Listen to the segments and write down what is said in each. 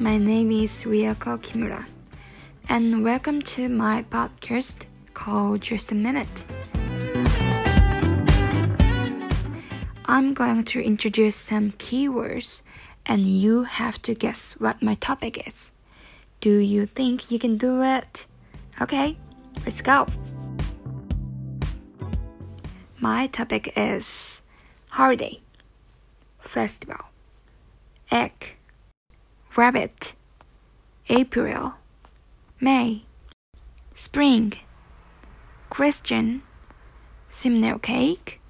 my name is Ryoko Kimura, and welcome to my podcast called Just a Minute. I'm going to introduce some keywords, and you have to guess what my topic is. Do you think you can do it? Okay, let's go. My topic is holiday, festival, egg, rabbit, April, May, spring, Christian, simnel cake,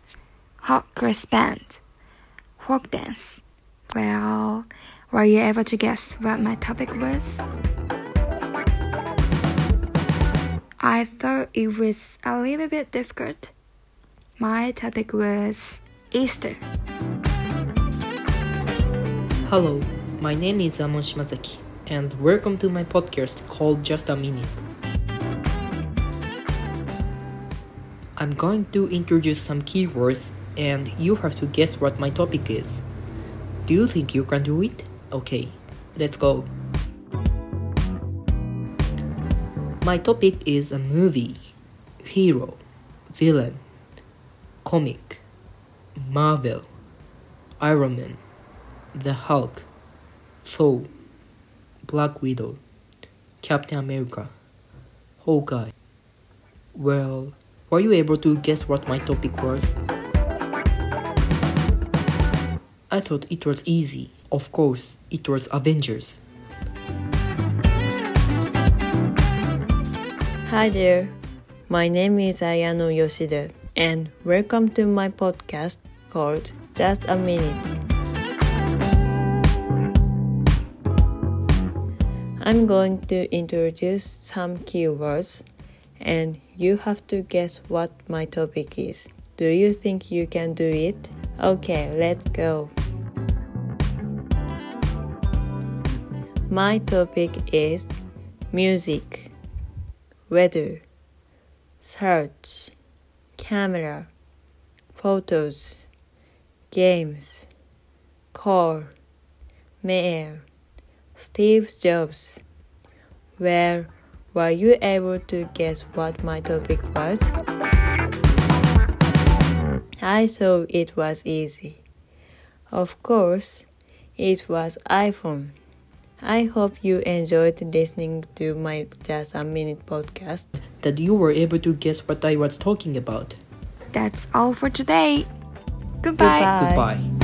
hot cross bun, folk dance. Well, were you able to guess what my topic was? I thought it was a little bit difficult. My topic was Easter. Hello, my name is Amon Shimazaki, and welcome to my podcast called Just a Minute. I'm going to introduce some keywords, and you have to guess what my topic is. Do you think you can do it? Okay, let's go. My topic is a movie, hero, villain, comic, Marvel, Iron Man, the Hulk, Thor, Black Widow, Captain America, Hawkeye. Well, were you able to guess what my topic was? I thought it was easy. Of course, it was Avengers. Hi there. My name is Ayano Yoshida, and welcome to my podcast called Just a Minute. I'm going to introduce some keywords, and you have to guess what my topic is. Do you think you can do it? Okay, let's go. My topic is music weather, search, camera, photos, games, car, mail, Steve Jobs. Where were you able to guess what my topic was? I thought it was easy. Of course, it was iPhone. I hope you enjoyed listening to my Just a Minute podcast. That you were able to guess what I was talking about. That's all for today. Goodbye. Goodbye. Goodbye.